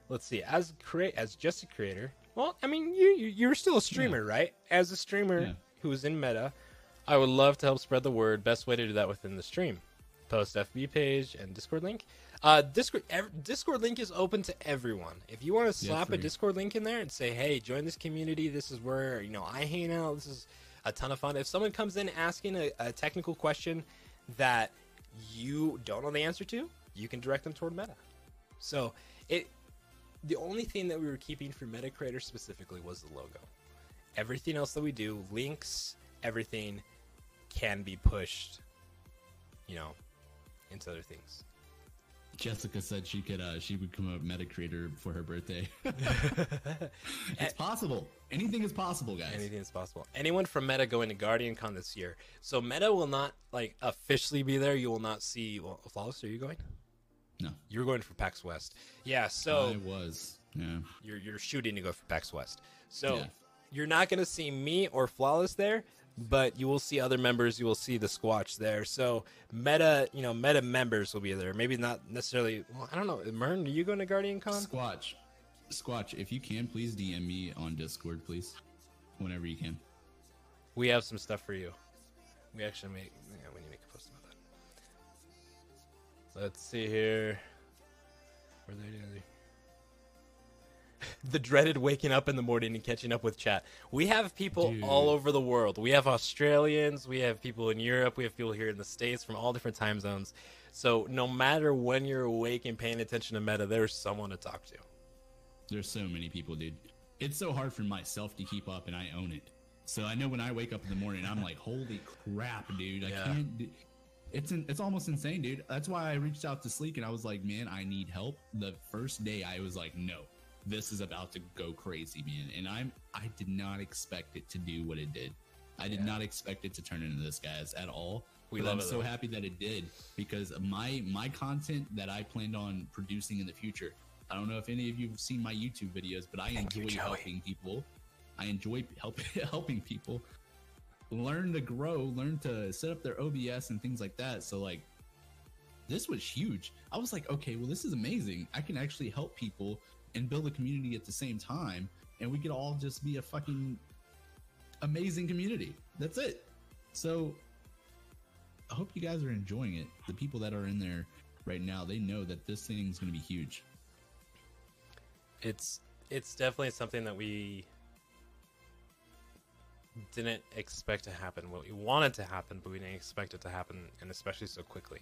Let's see. As create as just a creator. Well, I mean, you you- you're still a streamer, right? As a streamer Yeah. Who's in meta, I would love to help spread the word. Best way to do that within the stream. Post FB page and Discord link. Uh, Discord ev- Discord link is open to everyone. If you want to slap a. Discord link in there and say, "Hey, join this community. This is where you know I hang out. This is a ton of fun." If someone comes in asking a, a technical question that you don't know the answer to, you can direct them toward Meta. So it the only thing that we were keeping for Meta Creator specifically was the logo. Everything else that we do, links, everything can be pushed, you know, into other things. Jessica said she could uh she would become a meta creator for her birthday. it's possible. Anything is possible, guys. Anything is possible. Anyone from Meta going to GuardianCon this year. So Meta will not like officially be there. You will not see well, Phlawless, are you going? No. You're going for PAX West. Yeah, so I was. Yeah. you're you're shooting to go for PAX West. So Yeah. You're not going to see me or Phlawless there, but you will see other members. You will see the Squatch there. So meta, you know, meta members will be there. Maybe not necessarily. Well, I don't know. Mern, are you going to GuardianCon? Squatch. Squatch, if you can, please DM me on Discord, please. Whenever you can. We have some stuff for you. We actually make. Yeah, we need to make a post about that. Let's see here. Where they? the dreaded waking up in the morning and catching up with chat. We have people Dude. all over the world. We have Australians, we have people in Europe, we have people here in the States from all different time zones. So no matter when you're awake and paying attention to meta, there's someone to talk to. There's so many people, dude. It's so hard for myself to keep up, and I own it. So I know when I wake up in the morning, I'm like, holy crap, dude. I Yeah. can't. Do- it's in, it's almost insane, dude. That's why I reached out to Sleek and I was like, man, I need help. The first day, I was like, no, this is about to go crazy, man. And I'm I did not expect it to do what it did. I did Yeah. not expect it to turn into this, guys, at all. We But love I'm it, so though. happy that it did because my my content that I planned on producing in the future. I don't know if any of you have seen my YouTube videos, but I Thank enjoy Joey. helping people. I enjoy help, helping people learn to grow, learn to set up their OBS and things like that. So like this was huge. I was like, okay, well this is amazing. I can actually help people and build a community at the same time and we could all just be a fucking amazing community. That's it. So I hope you guys are enjoying it. The people that are in there right now, they know that this thing is going to be huge. it's it's definitely something that we didn't expect to happen. What we wanted to happen, but we didn't expect it to happen, and especially so quickly.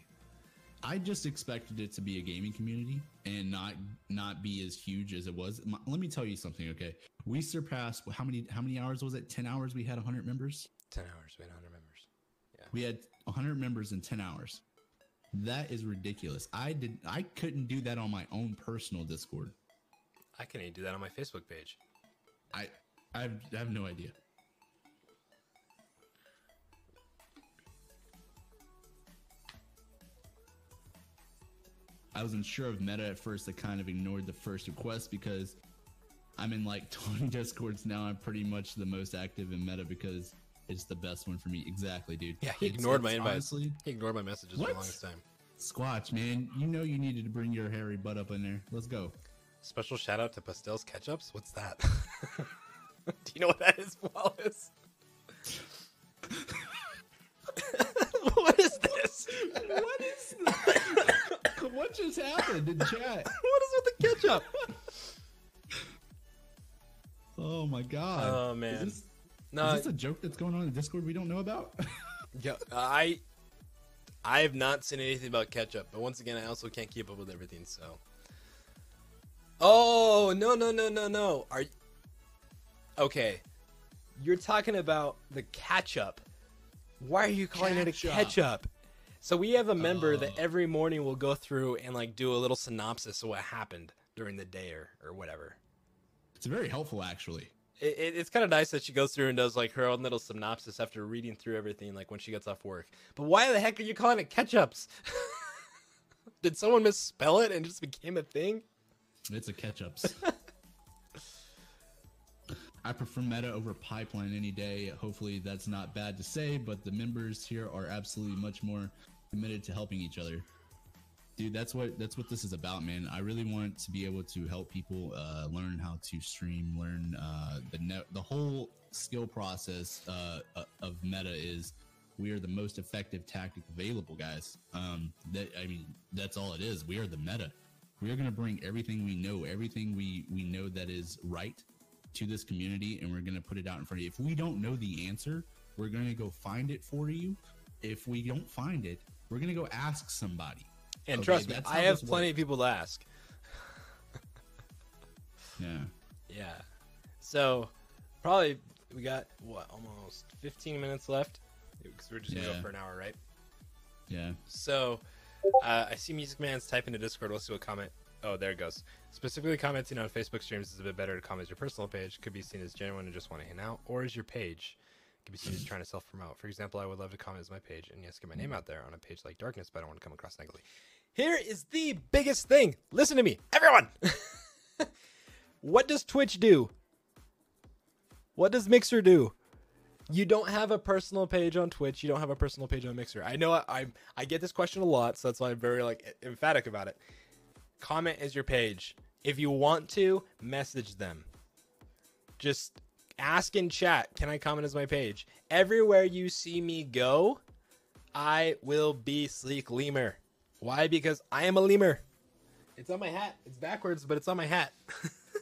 I just expected it to be a gaming community and not not be as huge as it was. M- Let me tell you something, okay? We surpassed how many how many hours was it? 10 hours we had 100 members. Ten hours, we had 100 members. Yeah. We had 100 members in 10 hours. That is ridiculous. I did I couldn't do that on my own personal Discord. I even do that on my Facebook page. I I have, I have no idea. I wasn't sure of Meta at first. I kind of ignored the first request because I'm in like 20 Discords now. I'm pretty much the most active in Meta because it's the best one for me. Exactly, dude. Yeah, he It's- ignored my it's invites. Honestly, He ignored my messages for the longest time. Squatch, man, you know you needed to bring your hairy butt up in there. Let's go. Special shout out to Pastel's Ketchups. What's that? do you know what that is, Wallace? what is this? What is what just happened in chat? What is with the ketchup? Oh my god. Oh, man. Is this, No, is this a joke that's going on in Discord we don't know about? Yeah, I I have not seen anything about ketchup, but once again, I also can't keep up with everything. So, oh no no no no no! Are y- okay? You're talking about the ketchup. Why are you calling it a Catch-up. So we have a member that Oh. every morning will go through and like do a little synopsis of what happened during the day or, or whatever. It's very helpful, actually. It, it, it's kind of nice that she goes through and does like her own little synopsis after reading through everything, like when she gets off work. But why the heck are you calling it ketchups? Did someone misspell it and just became a thing? It's a catch ups. I prefer meta over pipeline any day. Hopefully, that's not bad to say, but the members here are absolutely much more committed to helping each other. Dude, that's what that's what this is about, man. I really want to be able to help people uh, learn how to stream, learn uh, the net, the whole skill process uh, uh, of meta is we are the most effective tactic available, guys. Um, that I mean, that's all it is. We are the meta. We are going to bring everything we know, everything we we know that is right to this community, and we're going to put it out in front of you. If we don't know the answer, we're going to go find it for you. If we don't find it, we're going to go ask somebody. And Okay, trust me, I have plenty works. of people to ask. Yeah. Yeah. So probably we got what almost 15 minutes left because we're just gonna Yeah. go for an hour, right? Yeah. So uh, I see Music Man's type into Discord. We'll see what comment. Oh, there it goes. Specifically commenting on Facebook streams is a bit better to comment as your personal page. Could be seen as genuine and just want to hang out, or as your page. Could be seen as trying to self promote. For example, I would love to comment as my page and yes, get my name out there on a page like Darkness, but I don't want to come across negatively. Here is the biggest thing. Listen to me, everyone. what does Twitch do? What does Mixer do? You don't have a personal page on Twitch. You don't have a personal page on Mixer. I know I, I I get this question a lot, so that's why I'm very like emphatic about it. Comment is your page. If you want to, message them. Just ask in chat, can I comment as my page? Everywhere you see me go, I will be Sleek Lemur. Why? Because I am a lemur. It's on my hat. It's backwards, but it's on my hat.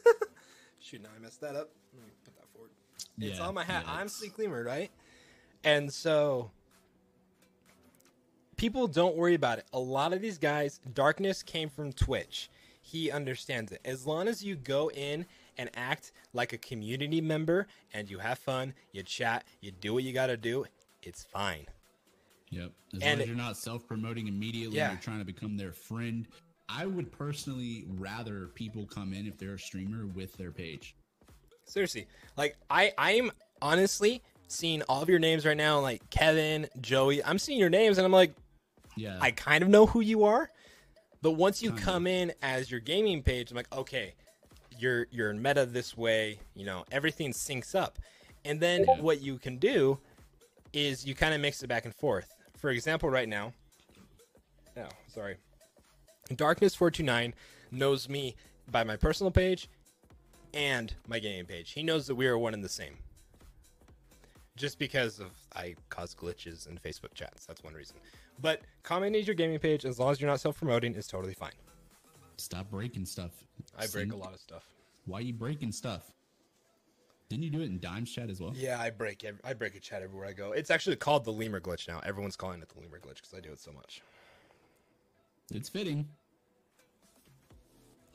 Shoot, now I messed that up. Let me put that forward. It's on my hat. yeah, I'm Sleek Lemur, right? And so people don't worry about it. A lot of these guys, Darkness came from Twitch. He understands it. As long as you go in and act like a community member and you have fun, you chat, you do what you got to do, it's fine. Yep. As And long as you're not self-promoting immediately, Yeah. you're trying to become their friend. I would personally rather people come in if they're a streamer with their page. Seriously, like I, I'm honestly seeing all of your names right now, like Kevin, Joey. I'm seeing your names, and I'm like, Yeah. I kind of know who you are, but once you come in as your gaming page, I'm like, okay, you're you're in meta this way. You know, everything syncs up, and then Yeah. what you can do is you kind of mix it back and forth. For example, right now, oh, sorry, Darkness four two nine knows me by my personal page and my gaming page. He knows that we are one and the same. Just because of I cause glitches in Facebook chats. That's one reason. But commenting your gaming page, as long as you're not self-promoting, is totally fine. Stop breaking stuff. I break See? a lot of stuff. Why are you breaking stuff? Didn't you do it in Dimes chat as well? Yeah, I break. ev- I break a chat everywhere I go. It's actually called the lemur glitch now. Everyone's calling it the lemur glitch because I do it so much. It's fitting.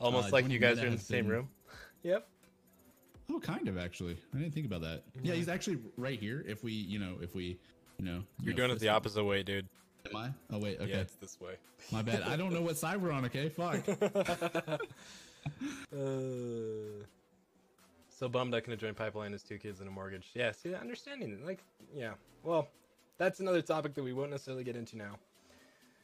Almost Uh, like Johnny you guys are in the same been- room. Yep. Oh, kind of actually. I didn't think about that. Yeah, he's actually right here. If we, you know, if we, you know, You're you know, doing it the bump. opposite way, dude. Am I? Oh wait. Okay. Yeah, it's this way. My bad. I don't know what side we're on. Okay. Fuck. Uh, so bummed I couldn't join Pipeline as two kids and a mortgage. Yeah, see, understanding. Like, yeah. Well, that's another topic that we won't necessarily get into now.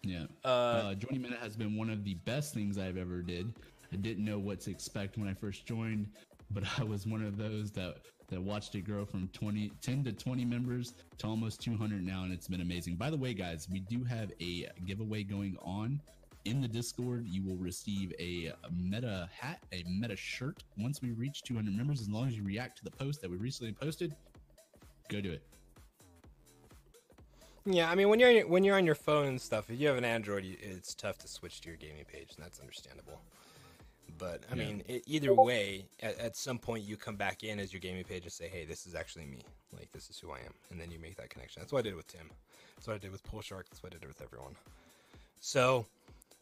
Yeah. Uh, Uh, joining Minute has been one of the best things I've ever did. I didn't know what to expect when I first joined, but I was one of those that that watched it grow from 20, 10 to 20 members to almost 200 now, and it's been amazing. By the way, guys, we do have a giveaway going on in the Discord. You will receive a Meta hat, a Meta shirt once we reach 200 members. As long as you react to the post that we recently posted, go do it. Yeah, I mean when you're when you're on your phone and stuff, if you have an Android, it's tough to switch to your gaming page, and that's understandable. But I Yeah. mean, it, either way, at, at some point you come back in as your gaming page and say, "Hey, this is actually me. Like this is who I am," and then you make that connection. That's what I did with Tim. That's what I did with Pool Shark. That's what I did with everyone. So,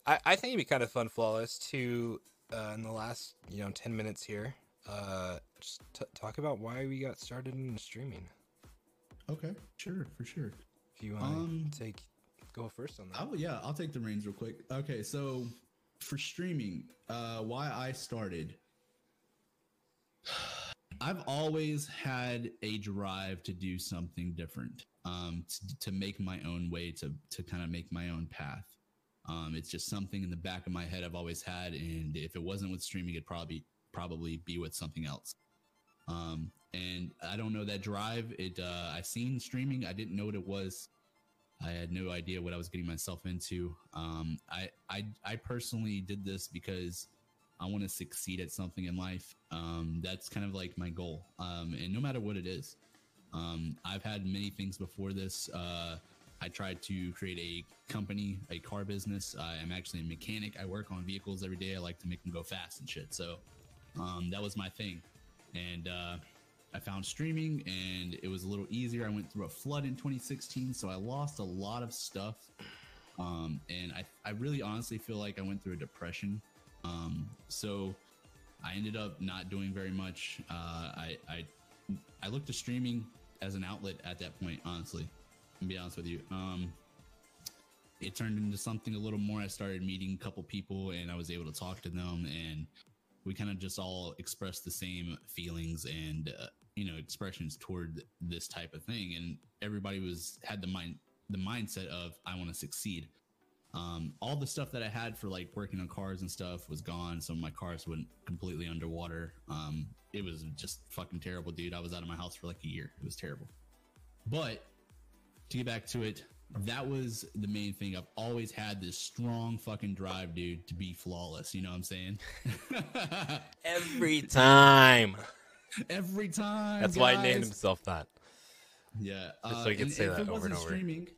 I, I think it'd be kind of fun, Phlawless, to uh, in the last you know ten minutes here, uh, just t- talk about why we got started in streaming. Okay, sure, for sure. If you want Um, to take go first on that. I will, yeah, I'll take the reins real quick. Okay, so for streaming, uh, why I started, I've always had a drive to do something different, um, to, to make my own way, to to kind of make my own path. Um, it's just something in the back of my head I've always had, and if it wasn't with streaming, it'd probably probably be with something else. Um, and I don't know that drive. It uh, I seen streaming. I didn't know what it was. I had no idea what I was getting myself into. Um, I, I I personally did this because I want to succeed at something in life. Um, that's kind of like my goal. Um, and no matter what it is, um, I've had many things before this. Uh, I tried to create a company, a car business. I'm actually a mechanic. I work on vehicles every day. I like to make them go fast and shit. So um, that was my thing. And uh, I found streaming and it was a little easier. I went through a flood in 2016, so I lost a lot of stuff. Um, and I, I really honestly feel like I went through a depression. Um, so I ended up not doing very much. Uh, I, I, I looked to streaming as an outlet at that point, honestly. To be honest with you. Um, it turned into something a little more. I started meeting a couple people and I was able to talk to them and we kind of just all expressed the same feelings and uh, you know expressions toward this type of thing and everybody was had the mind the mindset of i want to succeed um, all the stuff that i had for like working on cars and stuff was gone some of my cars went completely underwater um, it was just fucking terrible dude i was out of my house for like a year it was terrible but to get back to it that was the main thing. I've always had this strong fucking drive, dude, to be flawless. You know what I'm saying? Every time. Every time. That's why he named himself that. Yeah. Just so he could say if that it over and wasn't over. Streaming,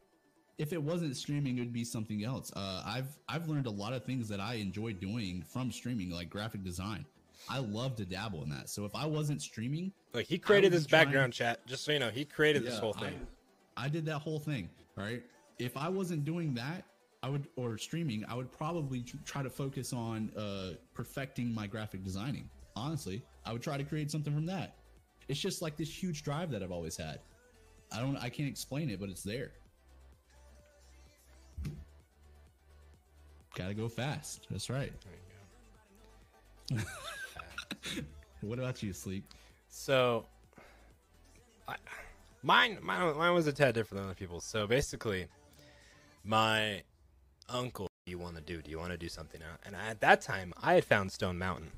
if it wasn't streaming, it would be something else. Uh, I've I've learned a lot of things that I enjoy doing from streaming, like graphic design. I love to dabble in that. So if I wasn't streaming, Like he created this trying- background chat, just so you know, he created this whole thing. I, I did that whole thing. Right. If I wasn't doing that, I would or streaming, I would probably try to focus on uh, perfecting my graphic designing. Honestly, I would try to create something from that. It's just like this huge drive that I've always had. I don't. I can't explain it, but it's there. Gotta go fast. That's right. What about you, Sleek? So, I, mine, mine, mine was a tad different than other people's. So basically, my uncle, "Do you want to do? Do you want to do something out?" And at that time, I had found Stone Mountain.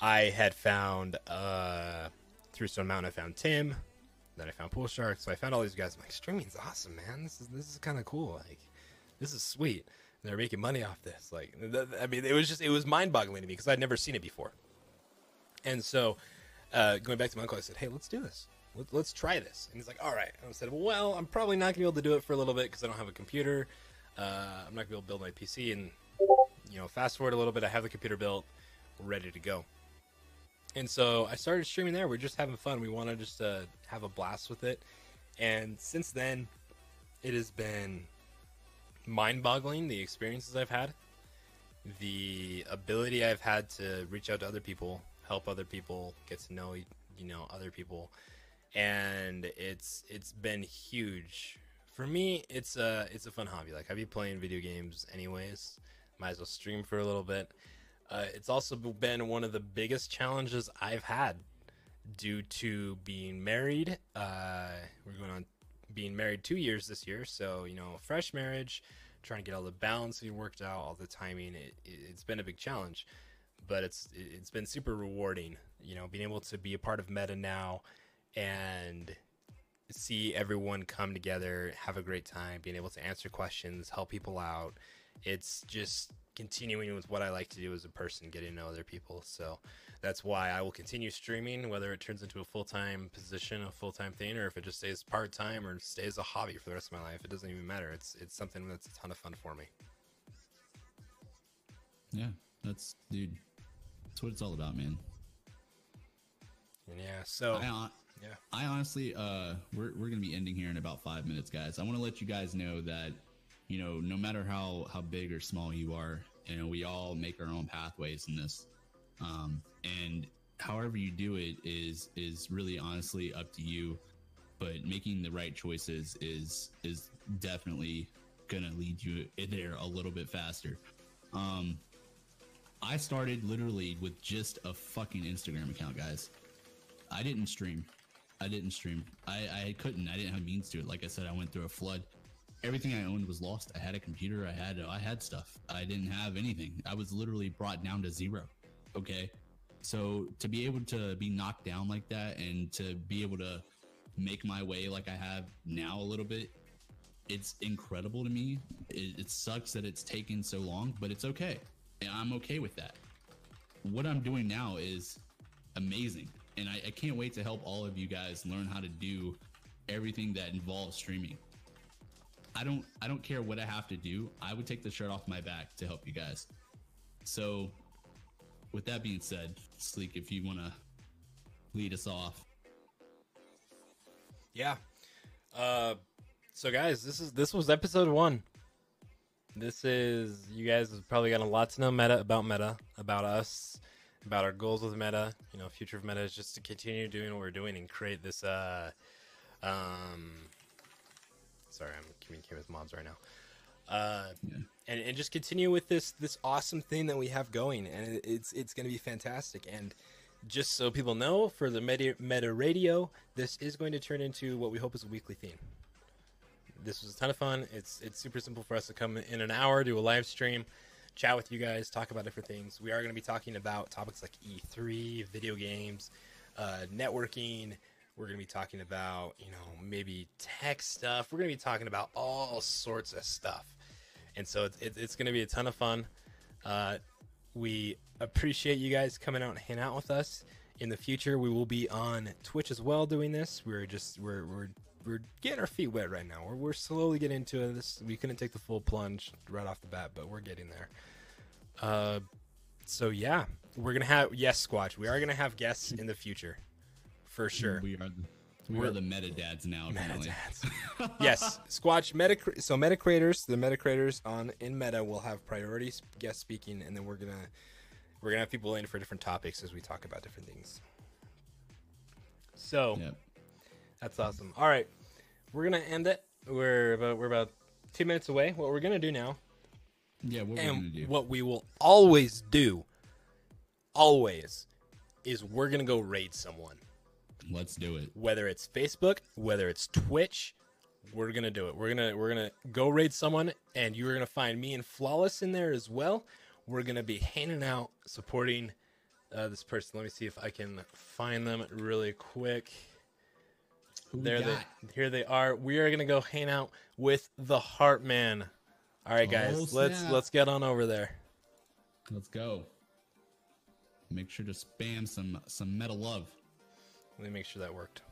I had found uh, through Stone Mountain, I found Tim. Then I found Pool Shark. So I found all these guys. I'm like, streaming's awesome, man. This is this is kind of cool. Like, this is sweet. And they're making money off this. Like, th- I mean, it was just it was mind boggling to me because I'd never seen it before. And so, uh, going back to my uncle, I said, "Hey, let's do this. Let, let's try this." And he's like, "All right." And I said, "Well, I'm probably not gonna be able to do it for a little bit because I don't have a computer. Uh, I'm not gonna be able to build my PC." And you know, fast forward a little bit, I have the computer built, ready to go. And so I started streaming there. We're just having fun. We want to just uh, have a blast with it. And since then, it has been mind-boggling the experiences I've had, the ability I've had to reach out to other people, help other people, get to know you know other people, and it's it's been huge. For me, it's a it's a fun hobby. Like I'd be playing video games anyways. Might as well stream for a little bit. Uh, it's also been one of the biggest challenges I've had due to being married. Uh, we're going on being married two years this year, so you know, fresh marriage, trying to get all the balancing worked out, all the timing. It, it, it's been a big challenge, but it's it's been super rewarding. You know, being able to be a part of Meta now and see everyone come together, have a great time, being able to answer questions, help people out. It's just continuing with what I like to do as a person, getting to know other people. So that's why I will continue streaming, whether it turns into a full time position, a full time thing, or if it just stays part time or stays a hobby for the rest of my life. It doesn't even matter. It's it's something that's a ton of fun for me. Yeah, that's dude. That's what it's all about, man. And yeah, so I, yeah. I honestly, uh, we're we're gonna be ending here in about five minutes, guys. I want to let you guys know that, you know, no matter how how big or small you are, you know, we all make our own pathways in this, um, and however you do it is is really honestly up to you. But making the right choices is is definitely gonna lead you there a little bit faster. Um, I started literally with just a fucking Instagram account, guys. I didn't stream. I didn't stream. I, I couldn't. I didn't have means to it. Like I said, I went through a flood. Everything I owned was lost. I had a computer. I had I had stuff. I didn't have anything. I was literally brought down to zero. Okay, so to be able to be knocked down like that and to be able to make my way like I have now a little bit, it's incredible to me. It, it sucks that it's taken so long, but it's okay. And I'm okay with that. What I'm doing now is amazing. And I, I can't wait to help all of you guys learn how to do everything that involves streaming. I don't I don't care what I have to do. I would take the shirt off my back to help you guys. So with that being said, Sleek, if you wanna lead us off. Yeah. Uh, so guys, this is this was episode one. This is you guys have probably got a lot to know meta about meta, about us, about our goals with meta. You know, future of meta is just to continue doing what we're doing and create this. Uh, um, sorry, I'm communicating with mods right now. Uh, Yeah. and, and just continue with this this awesome thing that we have going, and it's it's going to be fantastic. And just so people know, for the meta, meta radio, this is going to turn into what we hope is a weekly theme. This was a ton of fun. It's it's super simple for us to come in an hour, do a live stream, chat with you guys, talk about different things. We are going to be talking about topics like E3, video games, uh, networking. We're going to be talking about you know maybe tech stuff. We're going to be talking about all sorts of stuff, and so it's it's, going to be a ton of fun. Uh, we appreciate you guys coming out and hanging out with us. In the future, we will be on Twitch as well doing this. We're just we're we're we're getting our feet wet right now. We're we're slowly getting into this. We couldn't take the full plunge right off the bat, but we're getting there. Uh, so yeah, we're gonna have yes, Squatch. We are gonna have guests in the future, for sure. We are the, we We're- are the meta dads now, apparently. yes, Squatch meta. So meta creators, the meta creators on in meta will have priority s- guest speaking, and then we're gonna we're gonna have people in for different topics as we talk about different things. So Yep. that's awesome. All right, we're gonna end it. We're about we're about two minutes away. What we're gonna do now, Yeah, what we're gonna and do. what we will always do, always, is we're gonna go raid someone Let's do it. whether it's Facebook, whether it's Twitch, we're gonna do it. We're gonna we're gonna go raid someone, and you're gonna find me and Phlawless in there as well. We're gonna be hanging out, supporting uh, this person. Let me see if I can find them really quick. Who There they here they are. We are gonna go hang out with the Heart Man. All right, guys, Oh, let's let's get on over there. Let's go. Make sure to spam some some meta love. Let me make sure that worked.